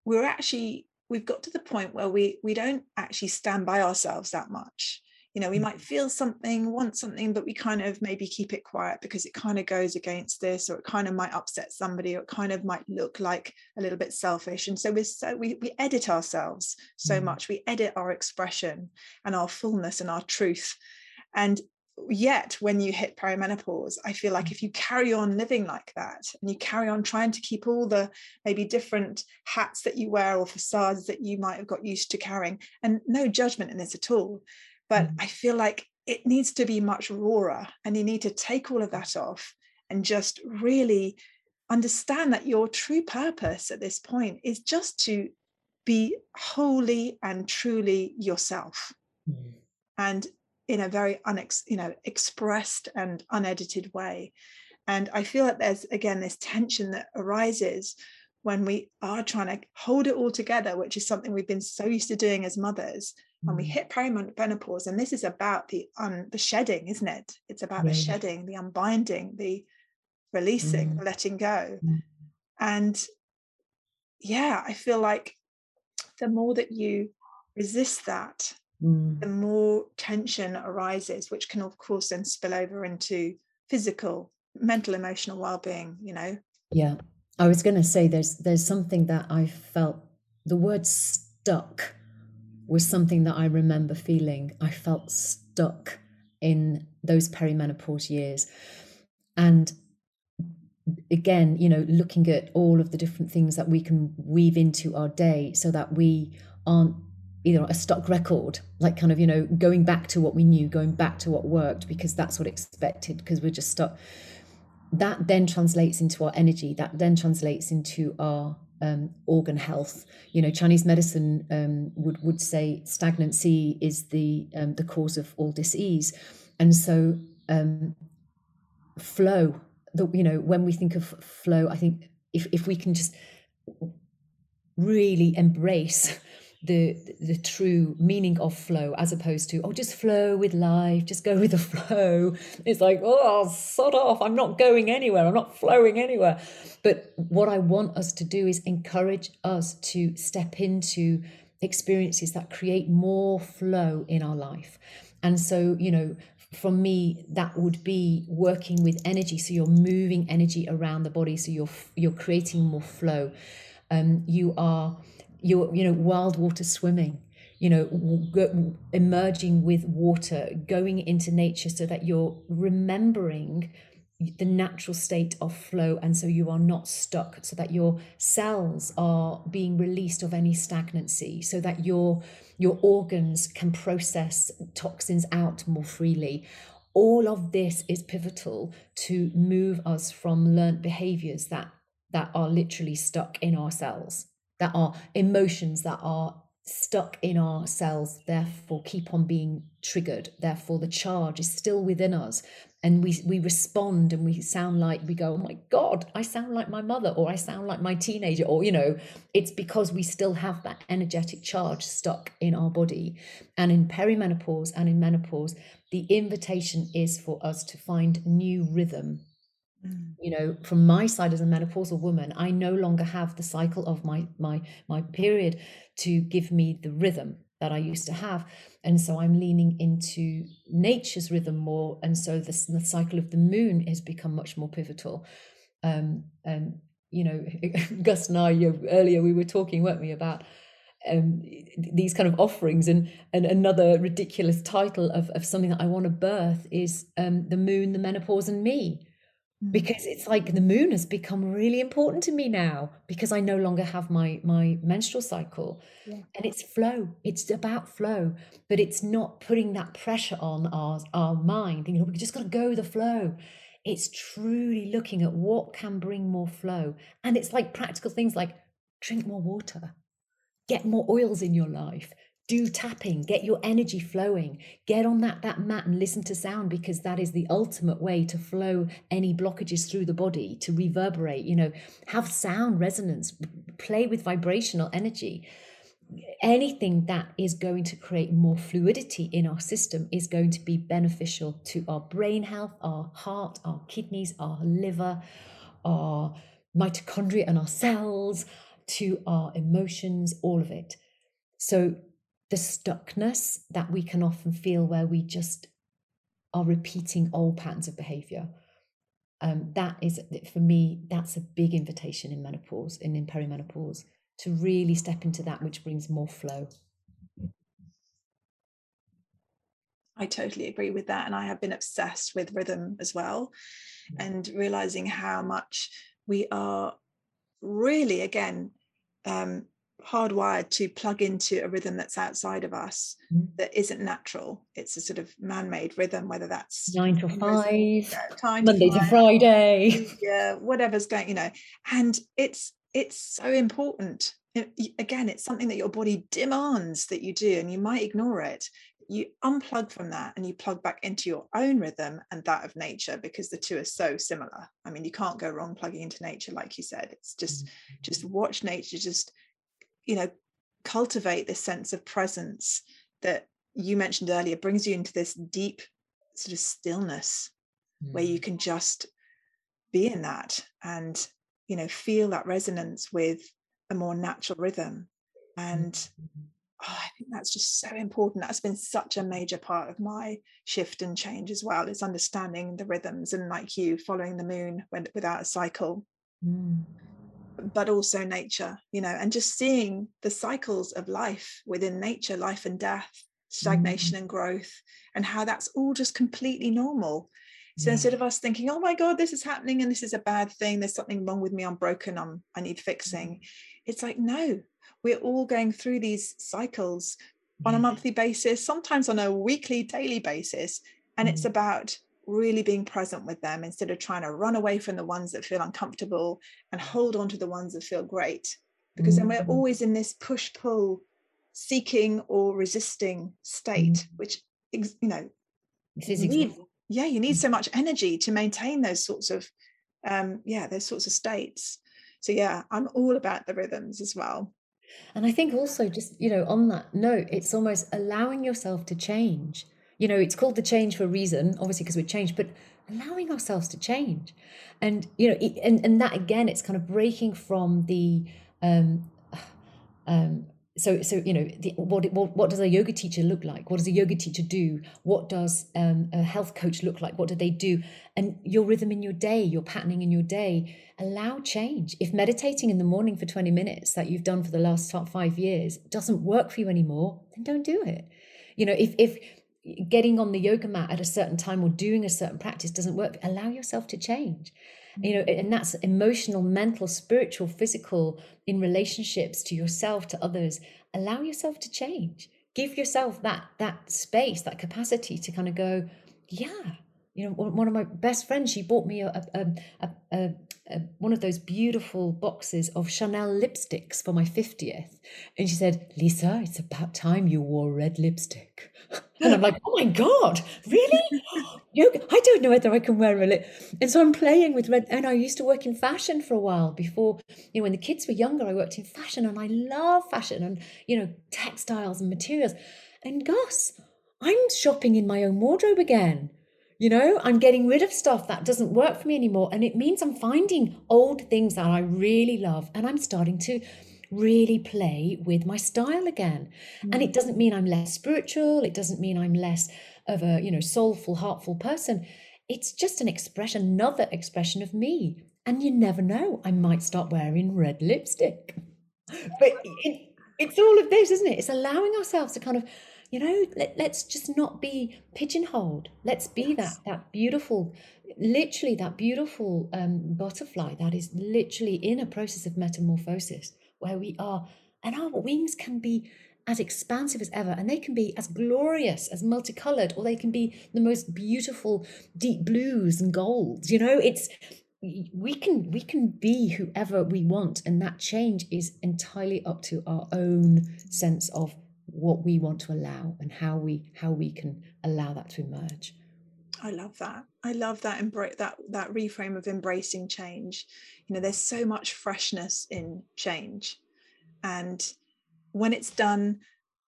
we're actually, we've got to the point where we we don't actually stand by ourselves that much you know we might feel something want something but we kind of maybe keep it quiet because it kind of goes against this or it kind of might upset somebody or it kind of might look like a little bit selfish and so we're so we, we edit ourselves so mm. much we edit our expression and our fullness and our truth and yet when you hit perimenopause i feel like mm. if you carry on living like that and you carry on trying to keep all the maybe different hats that you wear or facades that you might have got used to carrying and no judgment in this at all but mm. I feel like it needs to be much rawer and you need to take all of that off and just really understand that your true purpose at this point is just to be wholly and truly yourself mm. and in a very unex you know expressed and unedited way and i feel that there's again this tension that arises when we are trying to hold it all together which is something we've been so used to doing as mothers when we mm. hit perimenopause and this is about the un, the shedding isn't it it's about the shedding the unbinding the releasing mm. the letting go mm. and yeah i feel like the more that you resist that mm. the more tension arises which can of course then spill over into physical mental emotional well-being you know yeah i was going to say there's there's something that i felt the word stuck was something that I remember feeling. I felt stuck in those perimenopause years. And again, you know, looking at all of the different things that we can weave into our day so that we aren't either a stock record, like kind of, you know, going back to what we knew, going back to what worked, because that's what expected, because we're just stuck. That then translates into our energy, that then translates into our um, organ health. You know, Chinese medicine um, would would say stagnancy is the um, the cause of all disease, and so um, flow. The you know when we think of flow, I think if if we can just really embrace the the true meaning of flow as opposed to oh just flow with life just go with the flow. It's like oh sod off i'm not going anywhere i'm not flowing anywhere. But what i want us to do is encourage us to step into experiences that create more flow in our life. And so you know for me that would be working with energy. So you're moving energy around the body so you're you're creating more flow. Um, you are you're you know wild water swimming you know emerging with water going into nature so that you're remembering the natural state of flow and so you are not stuck so that your cells are being released of any stagnancy so that your your organs can process toxins out more freely. All of this is pivotal to move us from learned behaviors that that are literally stuck in our cells that are emotions that are stuck in our cells therefore keep on being triggered therefore the charge is still within us. And we we respond and we sound like we go oh my god i sound like my mother or i sound like my teenager or you know it's because we still have that energetic charge stuck in our body. And in perimenopause and in menopause the invitation is for us to find new rhythm mm. you know from my side as a menopausal woman i no longer have the cycle of my my my period to give me the rhythm that i used to have and so i'm leaning into nature's rhythm more and so the, the cycle of the moon has become much more pivotal um and you know gus and i you know, earlier we were talking weren't we about um, these kind of offerings and and another ridiculous title of, of something that I want to birth is um, the moon, the menopause, and me. Mm. because it's like the moon has become really important to me now because I no longer have my my menstrual cycle, yeah. and it's flow. It's about flow, but it's not putting that pressure on our our mind. You know, we just got to go with the flow. It's truly looking at what can bring more flow, and it's like practical things like drink more water get more oils in your life do tapping get your energy flowing. Get on that that mat and listen to sound because that is the ultimate way to flow any blockages through the body to reverberate you know. Have sound resonance play with vibrational energy. Anything that is going to create more fluidity in our system is going to be beneficial to our brain health our heart our kidneys our liver our mitochondria and our cells to our emotions, all of it. So, the stuckness that we can often feel where we just are repeating old patterns of behavior. Um, that is, for me, that's a big invitation in menopause and in perimenopause to really step into that which brings more flow. I totally agree with that. And I have been obsessed with rhythm as well and realizing how much we are really, again, um, hardwired to plug into a rhythm that's outside of us mm. that isn't natural. It's a sort of man-made rhythm, whether that's nine to five, time Monday to, to Friday, yeah, whatever's going, you know. And it's it's so important. Again, it's something that your body demands that you do, and you might ignore it. You unplug from that and you plug back into your own rhythm and that of nature because the two are so similar. I mean, you can't go wrong plugging into nature, like you said. It's just mm-hmm. just watch nature, just you know, cultivate this sense of presence that you mentioned earlier brings you into this deep sort of stillness mm-hmm. where you mm. can just be in that and you know feel that resonance with a more natural rhythm and mm-hmm oh, I think that's just so important. That's been such a major part of my shift and change as well, is understanding the rhythms and like you following the moon when, without a cycle. Mm. But also nature, you know, and just seeing the cycles of life within nature, life and death, stagnation mm. and growth, and how that's all just completely normal. So yeah. instead of us thinking, oh my God, this is happening and this is a bad thing, there's something wrong with me, I'm broken, I'm I need fixing. It's like, no, we're all going through these cycles on a monthly basis, sometimes on a weekly, daily basis. And it's mm. about really being present with them instead of trying to run away from the ones that feel uncomfortable and hold on to the ones that feel great. Because then we're mm. always in this push pull, seeking or resisting state, mm. which, you know, need, yeah, you need so much energy to maintain those sorts of, um, yeah, those sorts of states. So, yeah, I'm all about the rhythms as well. And I think also, just, you know, on that note, it's almost allowing yourself to change. You know, it's called the change for a reason, obviously, because we change, but allowing ourselves to change. And, you know, and, and that again, it's kind of breaking from the, um, um, so so you know the, what, what what does a yoga teacher look like? What does a yoga teacher do? What does um, a health coach look like? What do they do? And your rhythm in your day your patterning in your day allow change. If meditating in the morning for 20 minutes that you've done for the last five years doesn't work for you anymore then don't do it. You know if if getting on the yoga mat at a certain time or doing a certain practice doesn't work. Allow yourself to change. Mm. You know and that's emotional mental spiritual physical in relationships to yourself to others. Allow yourself to change. Give yourself that that space that capacity to kind of go yeah you know one of my best friends she bought me a, a, a, a Uh, one of those beautiful boxes of Chanel lipsticks for my 50th. And she said, Lisa, it's about time you wore red lipstick. And I'm like, oh my God, really? I don't know whether I can wear a lip. And so I'm playing with red. And I used to work in fashion for a while before, you know, when the kids were younger, I worked in fashion and I love fashion and, you know, textiles and materials. And Gus, I'm shopping in my own wardrobe again. You know, I'm getting rid of stuff that doesn't work for me anymore. And it means I'm finding old things that I really love and I'm starting to really play with my style again. Mm. And it doesn't mean I'm less spiritual, it doesn't mean I'm less of a, you know, soulful, heartful person. It's just an expression, another expression of me. And you never know, I might start wearing red lipstick. But it, it's all of this, isn't it? It's allowing ourselves to kind of you know let, let's just not be pigeonholed let's be yes. that that beautiful literally that beautiful um, butterfly that is literally in a process of metamorphosis where we are and our wings can be as expansive as ever and they can be as glorious as multicolored or they can be the most beautiful deep blues and golds you know it's we can we can be whoever we want and that change is entirely up to our own sense of what we want to allow and how we how we can allow that to emerge. I love that. I love that embrace that that reframe of embracing change. You know there's so much freshness in change. And when it's done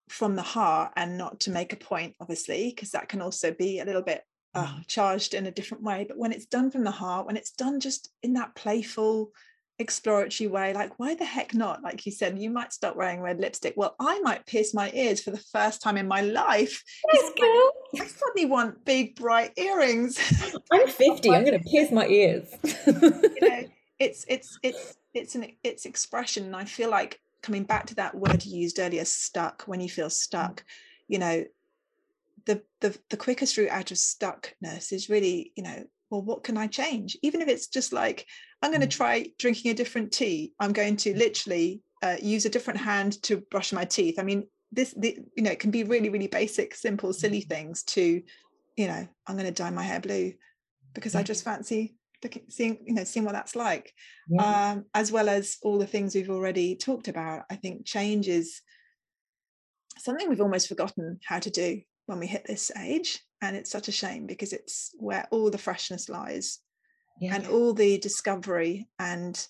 from the heart and not to make a point obviously because that can also be a little bit uh, mm. charged in a different way but when it's done from the heart when it's done just in that playful exploratory way like why the heck not? Like you said you might start wearing red lipstick. Well i might pierce my ears for the first time in my life I, I suddenly want big bright earrings. I'm 50 i'm going to pierce my ears. You know, it's it's it's it's an it's expression and i feel like coming back to that word you used earlier stuck when you feel stuck mm. you know the the, the quickest route out of stuckness is really you know well what can i change? Even if it's just like i'm going to mm. try drinking a different tea. I'm going to literally uh, use a different hand to brush my teeth. I mean this the, you know it can be really really basic simple silly things to you know i'm going to dye my hair blue because i just fancy looking, seeing you know seeing what that's like. Yeah. um, as well as all the things we've already talked about i think change is something we've almost forgotten how to do when we hit this age and it's such a shame because it's where all the freshness lies yeah. and all the discovery and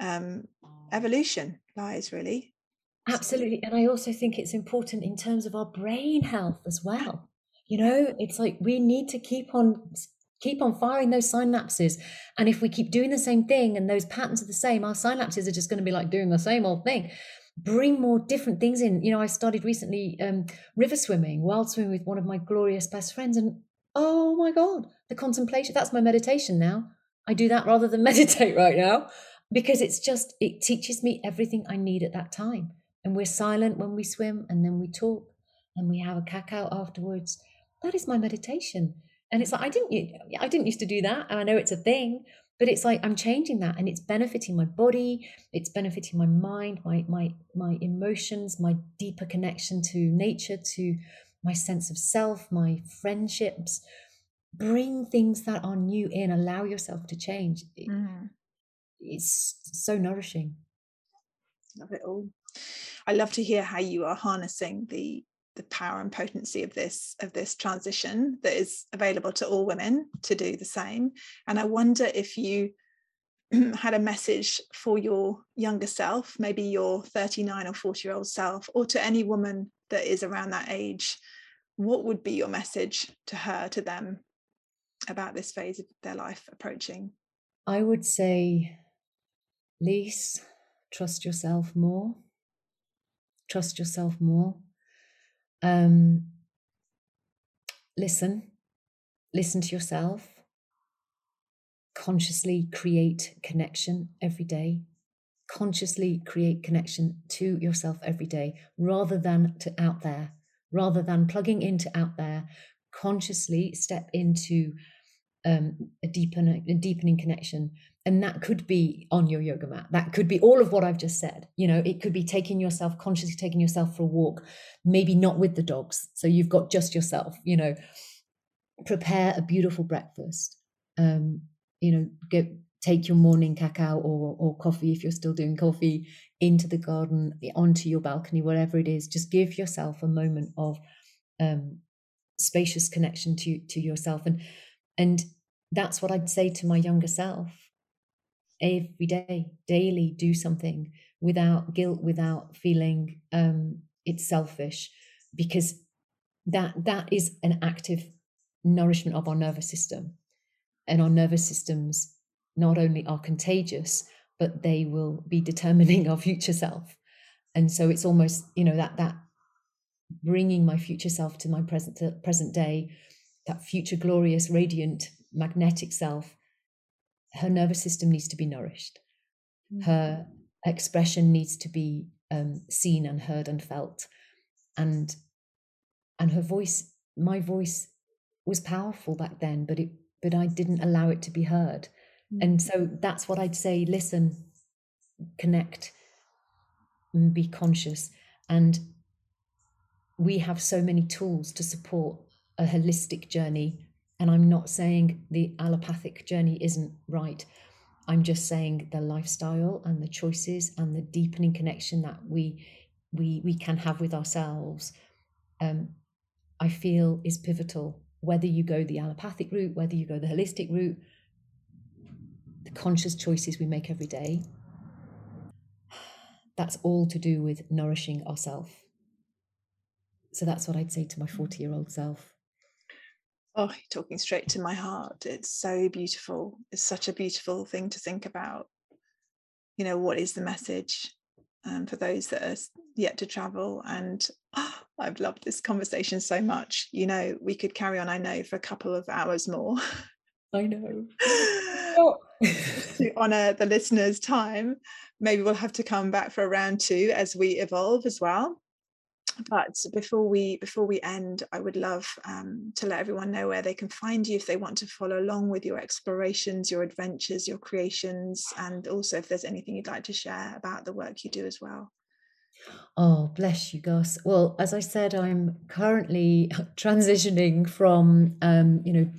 um, evolution lies really. Absolutely. And i also think it's important in terms of our brain health as well. You know it's like we need to keep on keep on firing those synapses. And if we keep doing the same thing and those patterns are the same our synapses are just going to be like doing the same old thing bring more different things in. You know, I started recently um, river swimming, wild swimming with one of my glorious best friends, and oh my god, the contemplation. That's my meditation now. I do that rather than meditate right now because it's just it teaches me everything I need at that time. And we're silent when we swim, and then we talk, and we have a cacao afterwards. That is my meditation. And it's like I didn't I didn't used to do that, and I know it's a thing, but it's like i'm changing that and it's benefiting my body it's benefiting my mind my my my emotions my deeper connection to nature to my sense of self my friendships. Bring things that are new in allow yourself to change. Mm. it's so nourishing. Love it all. I love to hear how you are harnessing the the power and potency of this of this transition that is available to all women to do the same. And i wonder if you had a message for your younger self maybe your 39 or 40 year old self or to any woman that is around that age what would be your message to her to them about this phase of their life approaching? I would say Lise, trust yourself more. Trust yourself more. Um, listen, listen to yourself. Consciously create connection every day. Consciously create connection to yourself every day rather than to out there, rather than plugging into out there. Consciously step into um, a, deepen, a deepening connection and that could be on your yoga mat. That could be all of what i've just said. You know it could be taking yourself consciously taking yourself for a walk maybe not with the dogs. So you've got just yourself you know. Prepare a beautiful breakfast. Um you know get take your morning cacao or or coffee if you're still doing coffee into the garden onto your balcony whatever it is. Just give yourself a moment of um spacious connection to to yourself. And and that's what i'd say to my younger self every day, daily, do something without guilt, without feeling um, it's selfish, because that that is an active nourishment of our nervous system, and our nervous systems not only are contagious, but they will be determining our future self. And so it's almost you know that that bringing my future self to my present to present day, that future glorious, radiant, magnetic self her nervous system needs to be nourished. Mm. Her expression needs to be um, seen and heard and felt, and and her voice, my voice, was powerful back then, but it but I didn't allow it to be heard, mm. and so that's what I'd say. Listen, connect, and be conscious, and we have so many tools to support a holistic journey and I'm not saying the allopathic journey isn't right. I'm just saying the lifestyle and the choices and the deepening connection that we we we can have with ourselves. Um, I feel is pivotal. Whether you go the allopathic route, whether you go the holistic route, the conscious choices we make every day. That's all to do with nourishing ourselves. So that's what I'd say to my 40 year old self. Oh, you're talking straight to my heart. It's so beautiful. It's such a beautiful thing to think about. You know, what is the message um, for those that are yet to travel? And oh, I've loved this conversation so much. You know, we could carry on, I know, for a couple of hours more. I know. to honor the listeners' time, maybe we'll have to come back for a round two as we evolve as well but before we before we end i would love um, to let everyone know where they can find you if they want to follow along with your explorations your adventures your creations and also if there's anything you'd like to share about the work you do as well Oh, bless you, Gus. Well, as I said, I'm currently transitioning from, um, you know,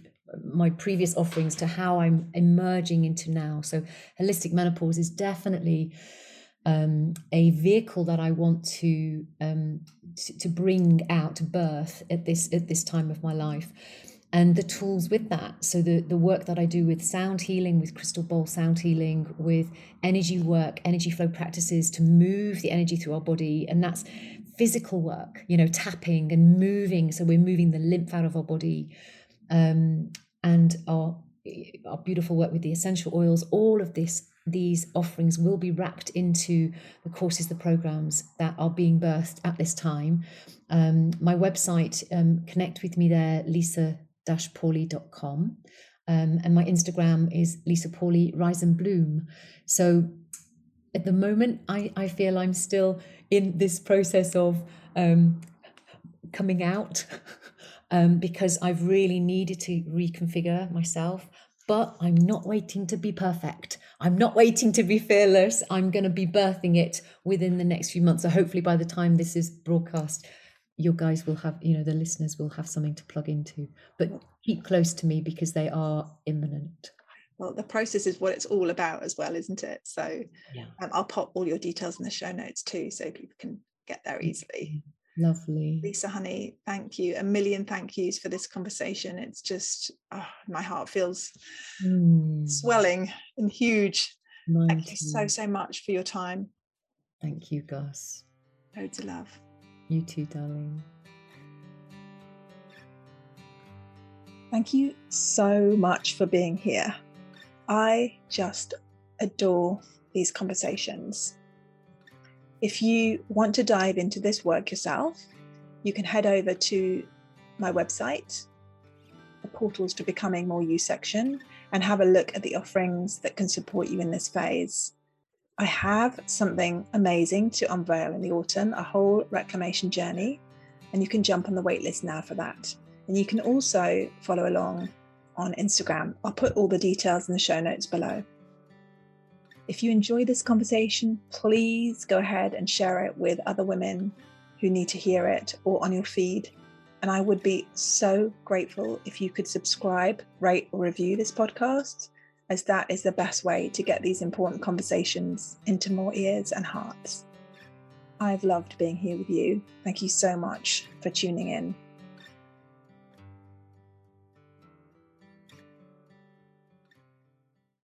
my previous offerings to how I'm emerging into now. So, holistic menopause is definitely um, a vehicle that I want to, um, to, to bring out birth at this at this time of my life, and the tools with that. So the the work that I do with sound healing, with crystal ball sound healing, with energy work, energy flow practices to move the energy through our body, and that's physical work. You know, tapping and moving. So we're moving the lymph out of our body, um, and our our beautiful work with the essential oils. All of this these offerings will be wrapped into the courses, the programs that are being birthed at this time. Um, my website, um, connect with me there, lisa-pauly.com. Um, and my Instagram is Lisa Pauly Rise and Bloom. So at the moment, I, I feel I'm still in this process of um, coming out um, because I've really needed to reconfigure myself but I'm not waiting to be perfect. I'm not waiting to be fearless. I'm going to be birthing it within the next few months. So hopefully by the time this is broadcast, your guys will have, you know, the listeners will have something to plug into. But keep close to me because they are imminent. Well, the process is what it's all about as well, isn't it? So yeah. um, I'll pop all your details in the show notes too, so people can get there easily. Lovely. Lisa Honey, thank you. A million thank yous for this conversation. It's just, oh, my heart feels mm. swelling and huge. Mine thank too. you so, so much for your time. Thank you, Gus. Loads of love. You too, darling. Thank you so much for being here. I just adore these conversations. If you want to dive into this work yourself, you can head over to my website, the Portals to Becoming More You section, and have a look at the offerings that can support you in this phase. I have something amazing to unveil in the autumn a whole reclamation journey, and you can jump on the waitlist now for that. And you can also follow along on Instagram. I'll put all the details in the show notes below. If you enjoy this conversation, please go ahead and share it with other women who need to hear it or on your feed. And I would be so grateful if you could subscribe, rate, or review this podcast, as that is the best way to get these important conversations into more ears and hearts. I've loved being here with you. Thank you so much for tuning in.